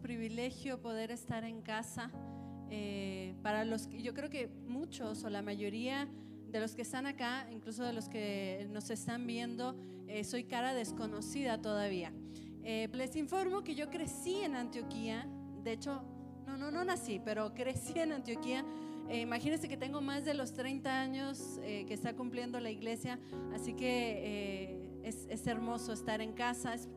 privilegio poder estar en casa. Eh, para los que yo creo que muchos o la mayoría de los que están acá, incluso de los que nos están viendo, eh, soy cara desconocida todavía. Eh, les informo que yo crecí en Antioquía, de hecho, no, no, no nací, pero crecí en Antioquía. imagínense que tengo más de los 30 años que está cumpliendo la iglesia, así que es, es, hermoso estar en casa. Es,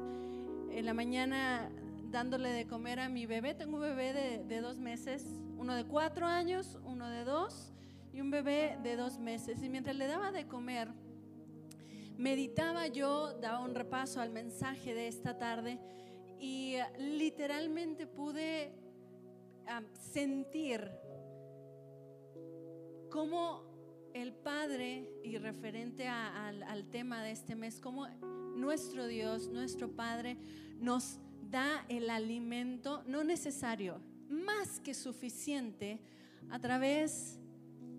en la mañana dándole de comer a mi bebé. Tengo un bebé de, dos meses, uno de cuatro años, uno de dos y un bebé de dos meses. Y mientras le daba de comer, meditaba yo, daba un repaso al mensaje de esta tarde y literalmente pude sentir cómo el Padre, y referente al tema de este mes, cómo nuestro Dios, nuestro Padre, nos da el alimento no necesario, más que suficiente a través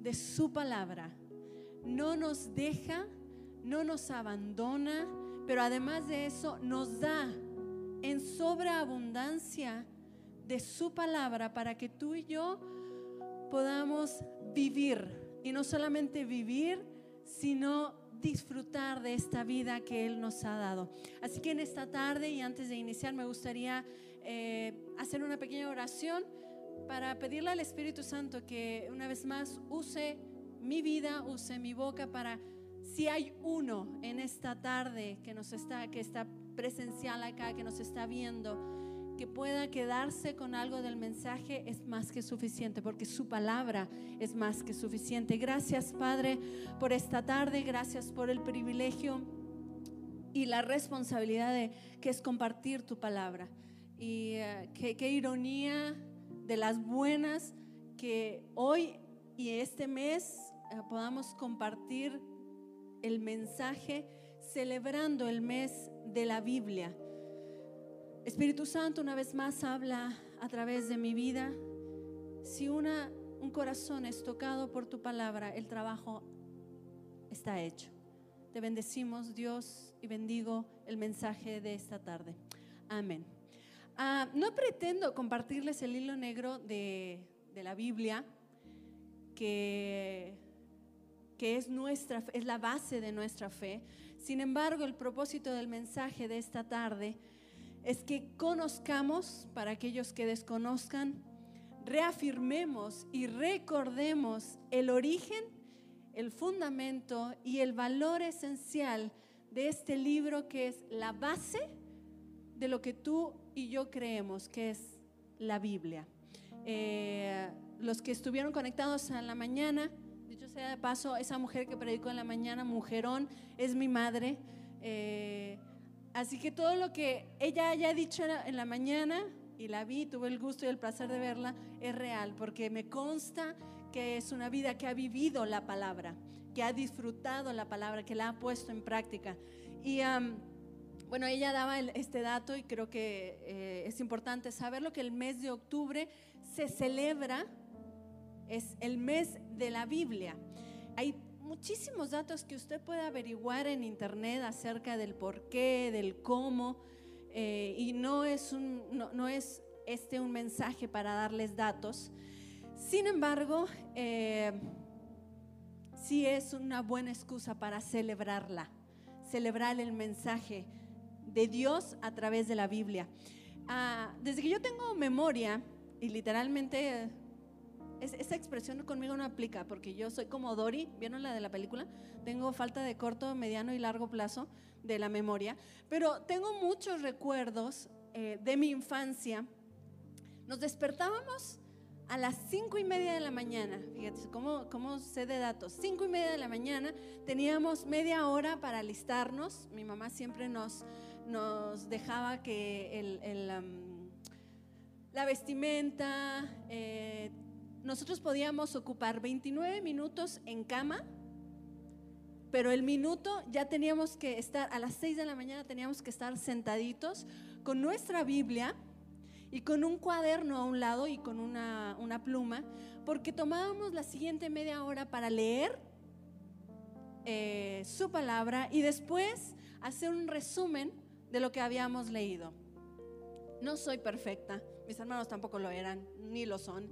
de su palabra. No nos deja, no nos abandona, pero además de eso nos da en sobreabundancia de su palabra para que tú y yo podamos vivir. Y no solamente vivir, sino disfrutar de esta vida que Él nos ha dado. Así que en esta tarde y antes de iniciar me gustaría eh, hacer una pequeña oración para pedirle al Espíritu Santo que una vez más use mi vida, use mi boca para si hay uno en esta tarde que nos está que está presencial acá, que nos está viendo, que pueda quedarse con algo del mensaje es más que suficiente, porque su palabra es más que suficiente. Gracias, Padre, por esta tarde, gracias por el privilegio y la responsabilidad de, que es compartir tu palabra. Y eh, qué, ironía de las buenas que hoy y este mes eh, podamos compartir el mensaje celebrando el mes de la Biblia Espíritu Santo, una vez más habla a través de mi vida. Si una, un corazón es tocado por tu palabra, el trabajo está hecho. Te bendecimos, Dios, y bendigo el mensaje de esta tarde. Amén. Ah, no pretendo compartirles el hilo negro de, de la Biblia, que, que es, nuestra, es la base de nuestra fe. Sin embargo, el propósito del mensaje de esta tarde es que conozcamos, para aquellos que desconozcan, reafirmemos y recordemos el origen, el fundamento y el valor esencial de este libro que es la base de lo que tú y yo creemos que es la Biblia. Eh, los que estuvieron conectados en la mañana, dicho sea de paso, esa mujer que predicó en la mañana, mujerón, es mi madre. Eh, Así que todo lo que ella haya dicho en la mañana, y la vi, tuve el gusto y el placer de verla, es real, porque me consta que es una vida que ha vivido la palabra, que ha disfrutado la palabra, que la ha puesto en práctica. Y bueno, ella daba este dato y creo que eh, es importante saberlo, que el mes de octubre se celebra, es el mes de la Biblia. Hay muchísimos datos que usted puede averiguar en internet acerca del por qué, del cómo, eh, y no es, un, no, es este un mensaje para darles datos. Sin embargo, eh, sí es una buena excusa para celebrarla, celebrar el mensaje de Dios a través de la Biblia. Ah, desde que yo tengo memoria, y literalmente esa expresión conmigo no aplica porque yo soy como Dory, ¿vieron la de la película? Tengo falta de corto, mediano y largo plazo de la memoria, pero tengo muchos recuerdos eh, de mi infancia. Nos despertábamos a las cinco y media de la mañana, fíjate cómo, cómo sé de datos, cinco y media de la mañana, teníamos media hora para alistarnos, mi mamá siempre nos, nos dejaba que el, la vestimenta, eh, nosotros podíamos ocupar 29 minutos en cama, pero el minuto ya teníamos que estar, a las 6 de la mañana teníamos que estar sentaditos con nuestra Biblia y con un cuaderno a un lado y con una, pluma, porque tomábamos la siguiente media hora para leer eh, su palabra y después hacer un resumen de lo que habíamos leído. No soy perfecta, mis hermanos tampoco lo eran, ni lo son.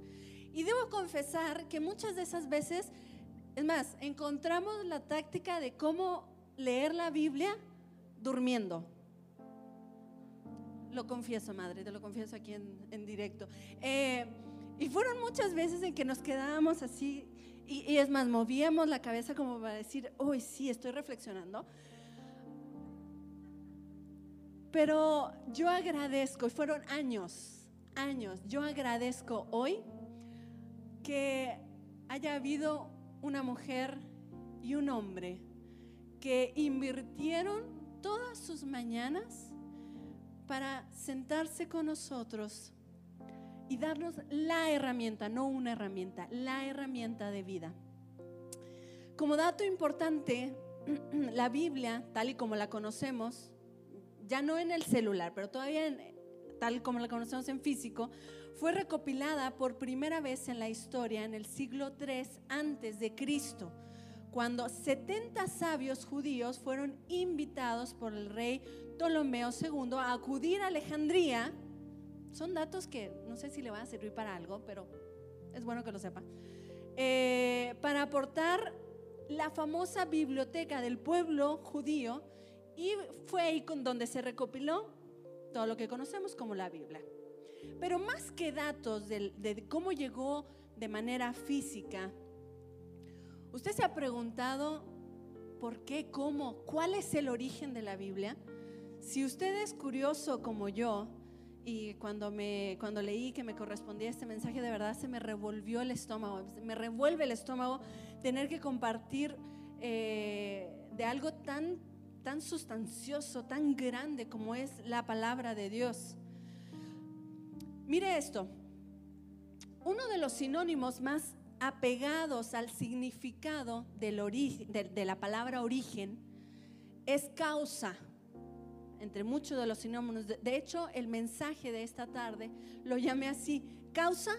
Y debo confesar que muchas de esas veces, es más, encontramos la táctica de cómo leer la Biblia durmiendo. Lo confieso, madre, te lo confieso aquí en, directo. Eh, y fueron muchas veces en que nos quedábamos así, y, es más, movíamos la cabeza como para decir, hoy sí, estoy reflexionando. Pero yo agradezco, y fueron años, años, yo agradezco hoy que haya habido una mujer y un hombre que invirtieron todas sus mañanas para sentarse con nosotros y darnos la herramienta, no una herramienta, la herramienta de vida. Como dato importante, la Biblia, tal y como la conocemos, ya no en el celular, pero todavía tal como la conocemos en físico, fue recopilada por primera vez en la historia en el siglo III antes de Cristo cuando 70 sabios judíos fueron invitados por el rey Ptolomeo II a acudir a Alejandría. Son datos que no sé si le van a servir para algo, pero es bueno que lo sepa. Eh, para aportar la famosa biblioteca del pueblo judío y fue ahí donde se recopiló todo lo que conocemos como la Biblia. Pero más que datos de cómo llegó de manera física ¿Usted se ha preguntado por qué, cómo, cuál es el origen de la Biblia? Si usted es curioso como yo, y cuando, me, cuando leí que me correspondía este mensaje, de verdad se me revolvió el estómago, me revuelve el estómago tener que compartir eh, de algo tan, tan sustancioso, tan grande como es la palabra de Dios. Mire esto, uno de los sinónimos más apegados al significado de, la palabra origen es causa, entre muchos de los sinónimos. De hecho, el mensaje de esta tarde lo llamé así, causa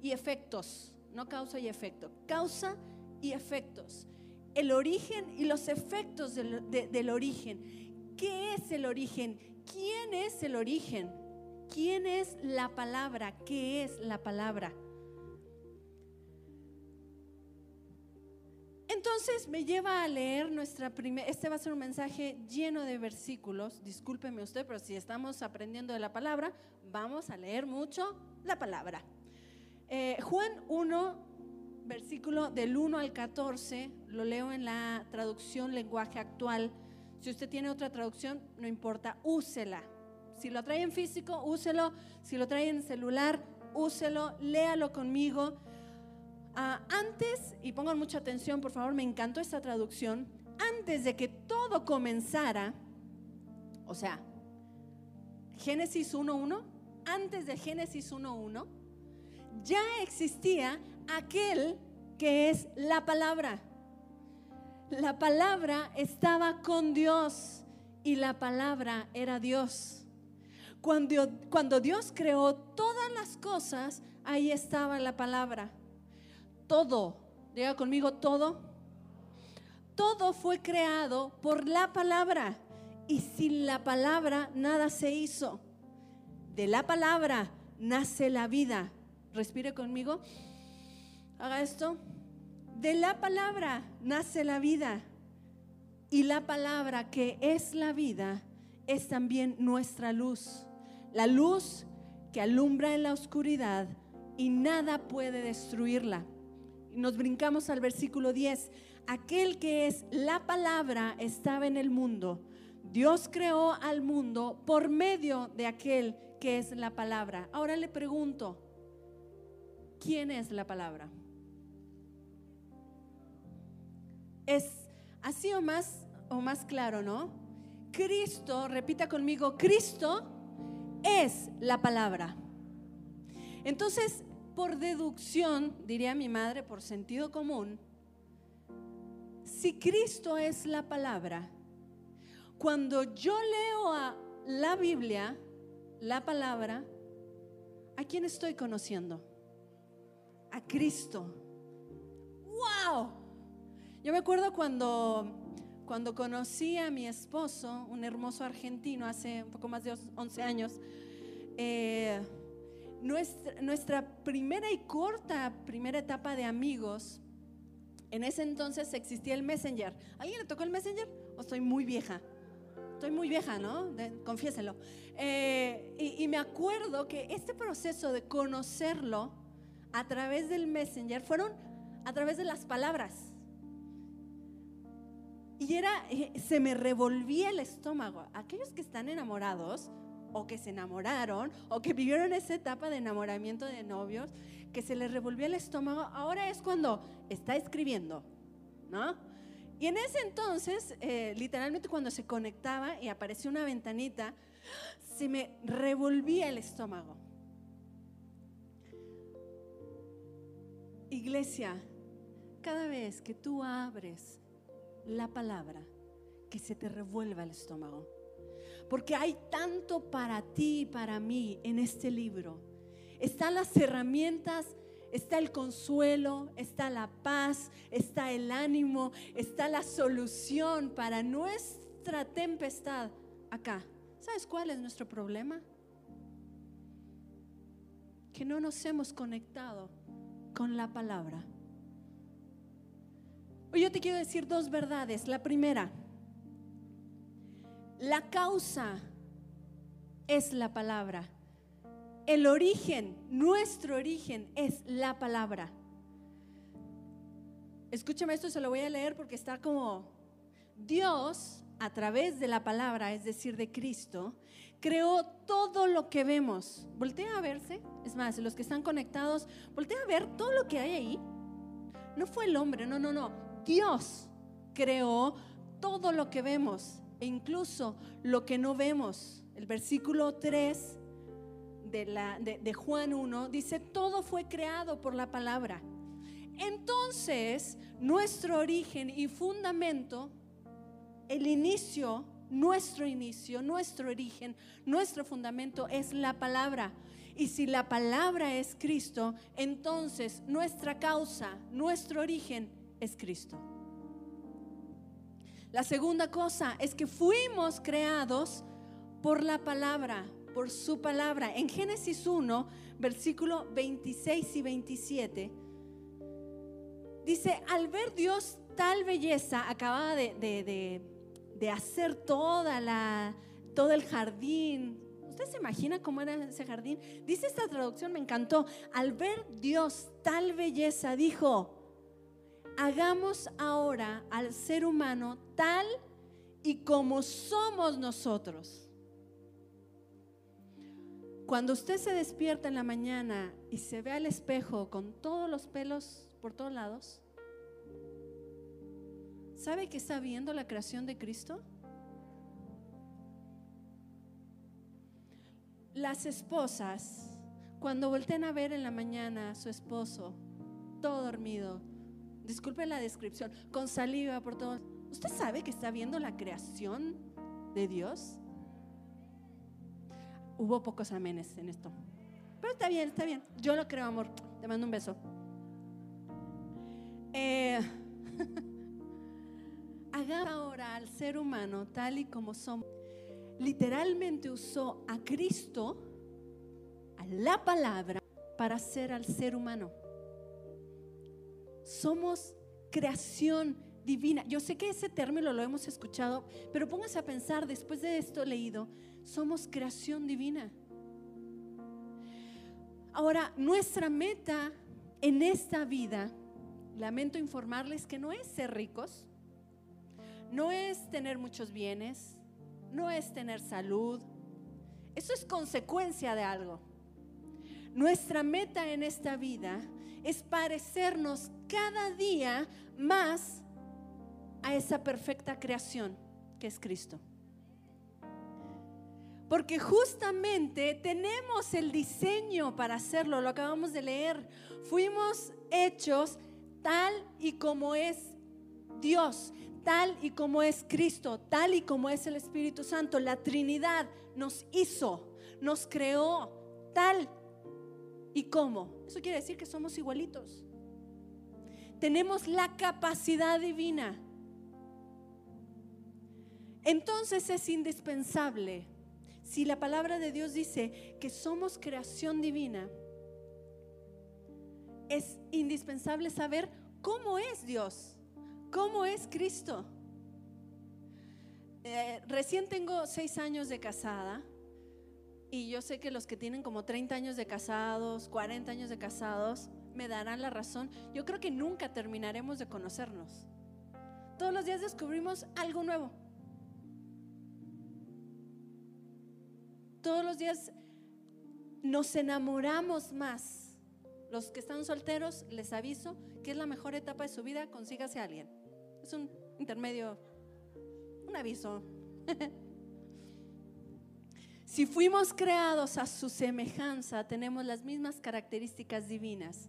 y efectos, no causa y efecto, causa y efectos. El origen y los efectos del origen. ¿Qué es el origen? ¿Quién es el origen? ¿Quién es la palabra? ¿Qué es la palabra? Entonces me lleva a leer nuestra primera, este va a ser un mensaje lleno de versículos, discúlpeme usted, pero si estamos aprendiendo de la palabra, vamos a leer mucho la palabra. Eh, Juan 1, versículo del 1 al 14, lo leo en la traducción lenguaje actual. Si usted tiene otra traducción, no importa, úsela. Si lo trae en físico, úselo. Si lo trae en celular, úselo, léalo conmigo. Ah, antes, y pongan mucha atención por favor, me encantó esta traducción, antes de que todo comenzara, o sea, Génesis 1.1, antes de Génesis 1.1, ya existía aquel que es la palabra. La palabra estaba con Dios y la palabra era Dios. Cuando, cuando Dios creó todas las cosas, ahí estaba la palabra todo, diga conmigo todo, todo fue creado por la palabra y sin la palabra nada se hizo. De la palabra nace la vida. Respire conmigo. Haga esto. De la palabra nace la vida. Y la palabra que es la vida es también nuestra luz. La luz que alumbra en la oscuridad y nada puede destruirla. Nos brincamos al versículo 10. Aquel que es la palabra estaba en el mundo. Dios creó al mundo por medio de aquel que es la palabra. Ahora le pregunto, ¿quién es la palabra? Es así o más o más claro, ¿no? Cristo, repita conmigo, Cristo es la palabra. Entonces, por deducción, diría mi madre, por sentido común, si Cristo es la palabra, cuando yo leo a la Biblia, la palabra, ¿a quién estoy conociendo? A Cristo. ¡Wow! Yo me acuerdo cuando, cuando conocí a mi esposo, un hermoso argentino, hace un poco más de 11 años, eh, nuestra, nuestra primera y corta primera etapa de amigos, en ese entonces existía el Messenger. ¿Alguien le tocó el Messenger? ¿O estoy muy vieja? Estoy muy vieja, ¿no? confiéselo. Eh, y, y me acuerdo que este proceso de conocerlo a través del Messenger fueron a través de las palabras. Y era, eh, se me revolvía el estómago. Aquellos que están enamorados, o que se enamoraron, o que vivieron esa etapa de enamoramiento de novios, que se les revolvía el estómago, ahora es cuando está escribiendo, ¿no? Y en ese entonces, eh, literalmente cuando se conectaba y aparecía una ventanita, se me revolvía el estómago. Iglesia, cada vez que tú abres la palabra, que se te revuelva el estómago. Porque hay tanto para ti y para mí en este libro. Están las herramientas, está el consuelo, está la paz, está el ánimo, está la solución para nuestra tempestad acá. ¿Sabes cuál es nuestro problema? Que no nos hemos conectado con la palabra. Hoy yo te quiero decir dos verdades. La primera, la causa es la palabra. El origen, nuestro origen es la palabra. Escúchame esto, se lo voy a leer porque está como Dios a través de la palabra, es decir, de Cristo, creó todo lo que vemos. Voltea a verse. Es más, los que están conectados, voltea a ver todo lo que hay ahí. No fue el hombre, no, no, no. Dios creó todo lo que vemos e incluso lo que no vemos. El versículo 3 de, Juan 1 dice, todo fue creado por la palabra. Entonces, nuestro origen y fundamento, el inicio nuestro inicio, nuestro origen, nuestro fundamento es la palabra. Y si la palabra es Cristo, entonces nuestra causa, nuestro origen es Cristo. La segunda cosa es que fuimos creados por la palabra, por su palabra. En Génesis 1, versículo 26 y 27, dice, al ver Dios tal belleza, acababa de, de de hacer toda la, todo el jardín. ¿Usted se imagina cómo era ese jardín? Dice esta traducción, me encantó. Al ver Dios tal belleza, dijo, hagamos ahora al ser humano tal y como somos nosotros. Cuando usted se despierta en la mañana y se ve al espejo con todos los pelos por todos lados, ¿Sabe que está viendo la creación de Cristo? Las esposas, cuando volteen a ver en la mañana a su esposo, todo dormido, disculpe la descripción, con saliva por todo, ¿usted sabe que está viendo la creación de Dios? Hubo pocos amenes en esto. Pero está bien, está bien. Yo lo creo, amor. Te mando un beso. Eh, haga ahora al ser humano tal y como somos. Literalmente usó a Cristo, a la palabra, para ser al ser humano. Somos creación divina. Yo sé que ese término lo hemos escuchado, pero póngase a pensar, después de esto leído, somos creación divina. Ahora, nuestra meta en esta vida, lamento informarles que no es ser ricos, no es tener muchos bienes, no es tener salud. Eso es consecuencia de algo. Nuestra meta en esta vida es parecernos cada día más a esa perfecta creación que es Cristo. Porque justamente tenemos el diseño para hacerlo, lo acabamos de leer. Fuimos hechos tal y como es Dios tal y como es Cristo, tal y como es el Espíritu Santo, la Trinidad nos hizo, nos creó tal y como. Eso quiere decir que somos igualitos. Tenemos la capacidad divina. Entonces es indispensable, Si la palabra de Dios dice que somos creación divina, es indispensable saber cómo es Dios, cómo es Cristo. Eh, recién tengo seis años de casada y yo sé que los que tienen como 30 años de casados, 40 años de casados, me darán la razón. Yo creo que nunca terminaremos de conocernos. Todos los días descubrimos algo nuevo. Todos los días nos enamoramos más. Los que están solteros, les aviso que es la mejor etapa de su vida, consígase a alguien. Es un intermedio, un aviso. si fuimos creados a su semejanza, tenemos las mismas características divinas.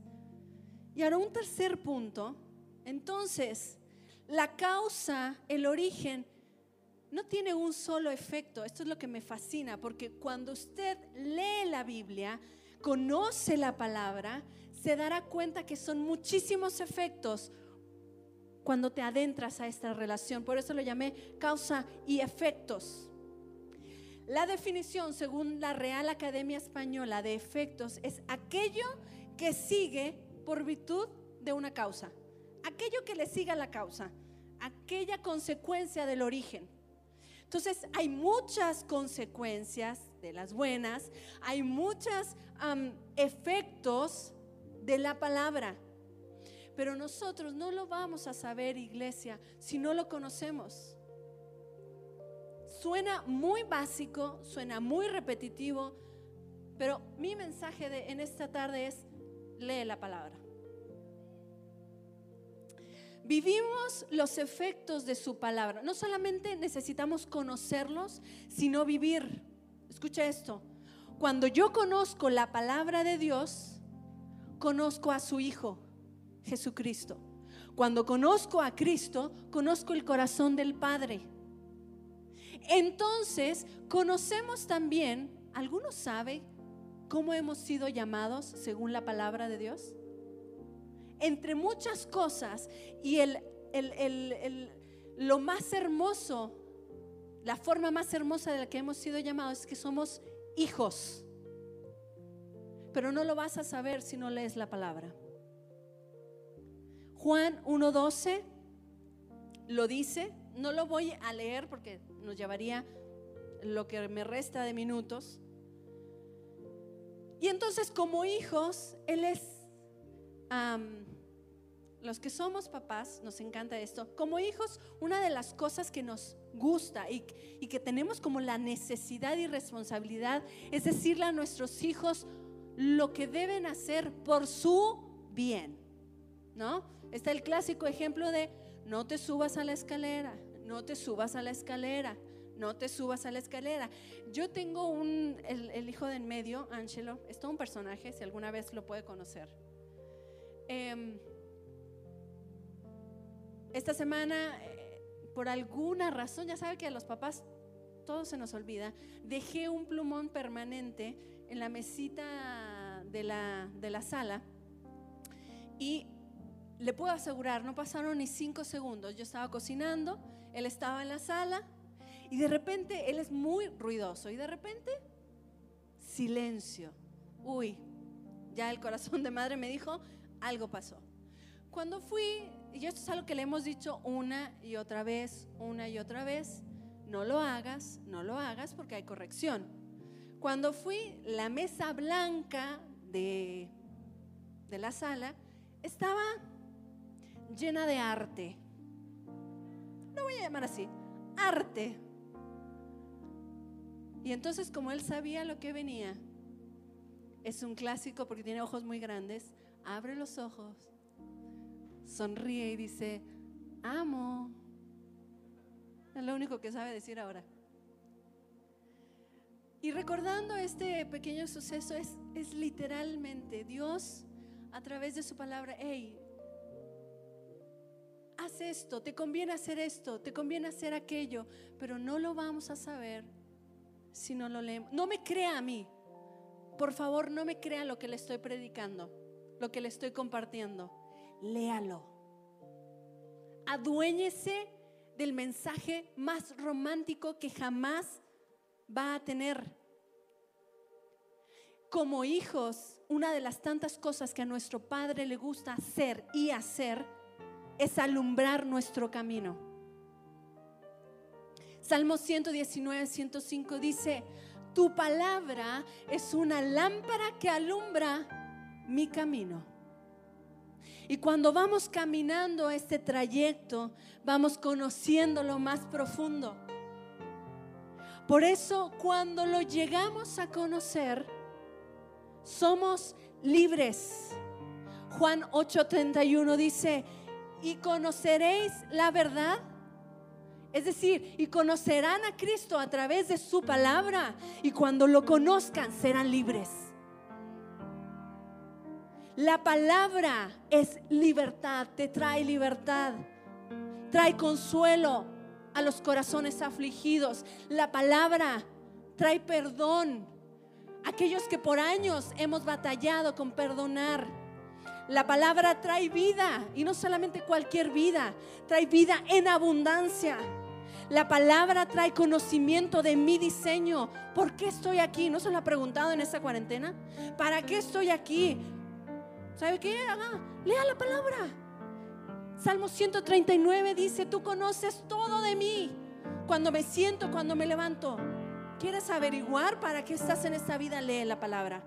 Y ahora un tercer punto, entonces, la causa, el origen, no tiene un solo efecto. Esto es lo que me fascina, porque cuando usted lee la Biblia, conoce la palabra, se dará cuenta que son muchísimos efectos cuando te adentras a esta relación. Por eso lo llamé causa y efectos. La definición, según la Real Academia Española de efectos, es aquello que sigue por virtud de una causa. Aquello que le siga la causa, aquella consecuencia del origen. Entonces hay muchas consecuencias de las buenas, hay muchos efectos de la palabra. Pero nosotros no lo vamos a saber, iglesia, si no lo conocemos. Suena muy básico, suena muy repetitivo, pero mi mensaje de, en esta tarde es, lee la palabra. Vivimos los efectos de su palabra. No solamente necesitamos conocerlos, sino vivir. Escucha esto. Cuando yo conozco la palabra de Dios, conozco a su Hijo, Jesucristo. Cuando conozco a Cristo, conozco el corazón del Padre. Entonces, conocemos también, ¿alguno sabe cómo hemos sido llamados según la palabra de Dios? entre muchas cosas y el, lo más hermoso, la forma más hermosa de la que hemos sido llamados es que somos hijos. Pero no lo vas a saber si no lees la palabra. Juan 1.12 lo dice, no lo voy a leer porque nos llevaría lo que me resta de minutos. Y entonces como hijos, Él es los que somos papás, nos encanta esto. Como hijos, una de las cosas que nos gusta y, que tenemos como la necesidad y responsabilidad es decirle a nuestros hijos lo que deben hacer por su bien. ¿No? Está el clásico ejemplo de no te subas a la escalera, no te subas a la escalera, no te subas a la escalera. Yo tengo un, el, hijo de en medio, Angelo, es todo un personaje, si alguna vez lo puede conocer. Eh, esta semana, eh, por alguna razón, ya sabe que a los papás todo se nos olvida, dejé un plumón permanente en la mesita de la, de la sala y le puedo asegurar, no pasaron ni cinco segundos. Yo estaba cocinando, él estaba en la sala y de repente él es muy ruidoso y de repente silencio. Uy, ya el corazón de madre me dijo, algo pasó. Cuando fui, y esto es algo que le hemos dicho una y otra vez, una y otra vez, no lo hagas, no lo hagas porque hay corrección. Cuando fui, la mesa blanca de, de la sala estaba llena de arte. No voy a llamar así, arte. Y entonces como él sabía lo que venía, es un clásico porque tiene ojos muy grandes, abre los ojos sonríe y dice, amo. Es lo único que sabe decir ahora. Y recordando este pequeño suceso, es, es literalmente Dios a través de su palabra, hey, haz esto, te conviene hacer esto, te conviene hacer aquello, pero no lo vamos a saber si no lo leemos. No me crea a mí, por favor, no me crea lo que le estoy predicando, lo que le estoy compartiendo léalo. Aduéñese del mensaje más romántico que jamás va a tener. Como hijos, una de las tantas cosas que a nuestro Padre le gusta hacer y hacer es alumbrar nuestro camino. Salmo 119, 105 dice, tu palabra es una lámpara que alumbra mi camino. Y cuando vamos caminando este trayecto, vamos conociendo lo más profundo. Por eso cuando lo llegamos a conocer, somos libres. Juan 8:31 dice, y conoceréis la verdad. Es decir, y conocerán a Cristo a través de su palabra. Y cuando lo conozcan, serán libres. La palabra es libertad, te trae libertad, trae consuelo a los corazones afligidos. La palabra trae perdón. Aquellos que por años hemos batallado con perdonar. La palabra trae vida y no solamente cualquier vida, trae vida en abundancia. La palabra trae conocimiento de mi diseño. ¿Por qué estoy aquí? ¿No se lo ha preguntado en esta cuarentena? ¿Para qué estoy aquí? ¿Sabe qué? lea la palabra. Salmo 139 dice, tú conoces todo de mí. Cuando me siento, cuando me levanto. ¿Quieres averiguar para qué estás en esta vida? Lee la palabra.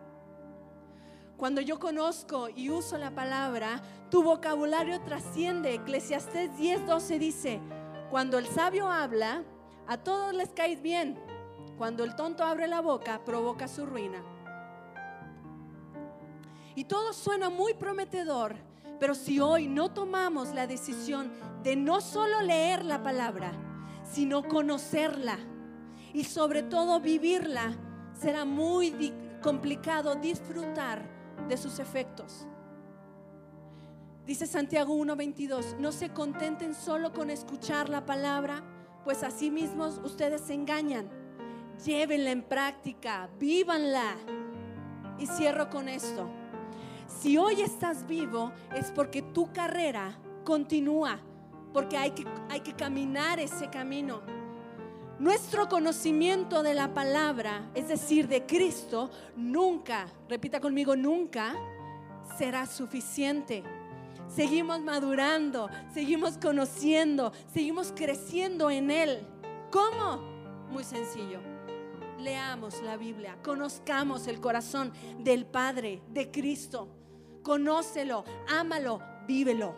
Cuando yo conozco y uso la palabra, tu vocabulario trasciende. Eclesiastés 10:12 dice, cuando el sabio habla, a todos les caes bien. Cuando el tonto abre la boca, provoca su ruina. Y todo suena muy prometedor, pero si hoy no tomamos la decisión de no solo leer la palabra, sino conocerla y sobre todo vivirla, será muy complicado disfrutar de sus efectos. Dice Santiago 1:22, no se contenten solo con escuchar la palabra, pues así mismos ustedes se engañan. Llévenla en práctica, vívanla. Y cierro con esto. Si hoy estás vivo es porque tu carrera continúa, porque hay que, hay que caminar ese camino. Nuestro conocimiento de la palabra, es decir, de Cristo, nunca, repita conmigo, nunca será suficiente. Seguimos madurando, seguimos conociendo, seguimos creciendo en Él. ¿Cómo? Muy sencillo leamos la Biblia, conozcamos el corazón del Padre, de Cristo. Conócelo, ámalo, vívelo.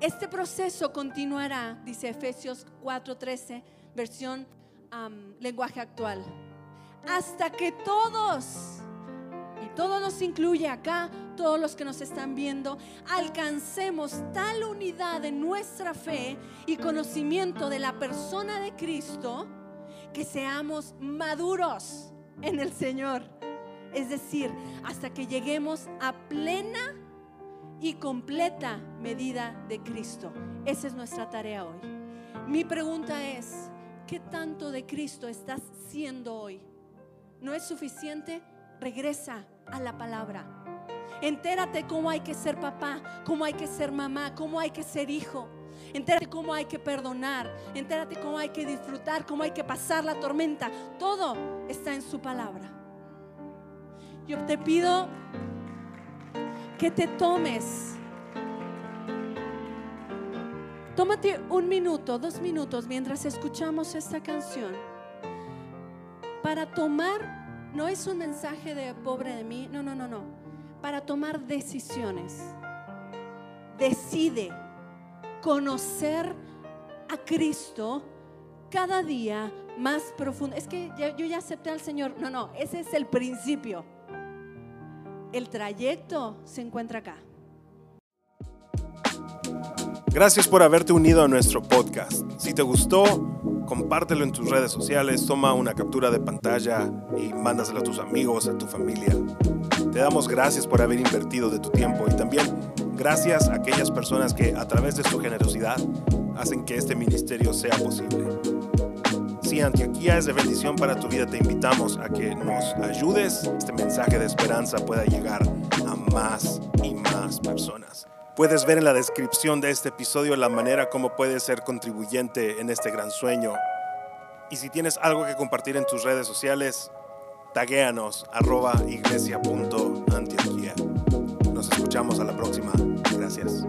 Este proceso continuará, dice Efesios 4:13, versión lenguaje actual, hasta que todos, y todo nos incluye acá, todos los que nos están viendo, alcancemos tal unidad en nuestra fe y conocimiento de la persona de Cristo, que seamos maduros en el Señor. Es decir, hasta que lleguemos a plena y completa medida de Cristo. Esa es nuestra tarea hoy. Mi pregunta es, ¿qué tanto de Cristo estás siendo hoy? ¿No es suficiente? Regresa a la palabra. Entérate cómo hay que ser papá, cómo hay que ser mamá, cómo hay que ser hijo. Entérate cómo hay que perdonar. Entérate cómo hay que disfrutar, cómo hay que pasar la tormenta. Todo está en su palabra. Yo te pido que te tomes. Tómate un minuto, dos minutos mientras escuchamos esta canción. Para tomar, no es un mensaje de pobre de mí, no, no, no, no. Para tomar decisiones. Decide conocer a Cristo cada día más profundo. Es que yo ya acepté al Señor. No, no, ese es el principio. El trayecto se encuentra acá. Gracias por haberte unido a nuestro podcast. Si te gustó, compártelo en tus redes sociales, toma una captura de pantalla y mándaselo a tus amigos, a tu familia. Te damos gracias por haber invertido de tu tiempo y también gracias a aquellas personas que a través de su generosidad hacen que este ministerio sea posible. Si Antioquía es de bendición para tu vida, te invitamos a que nos ayudes, este mensaje de esperanza pueda llegar a más y más personas. Puedes ver en la descripción de este episodio la manera como puedes ser contribuyente en este gran sueño Y si tienes algo que compartir en tus redes sociales, taguéanos arroba iglesia.antioquia. Nos escuchamos a la próxima. Gracias.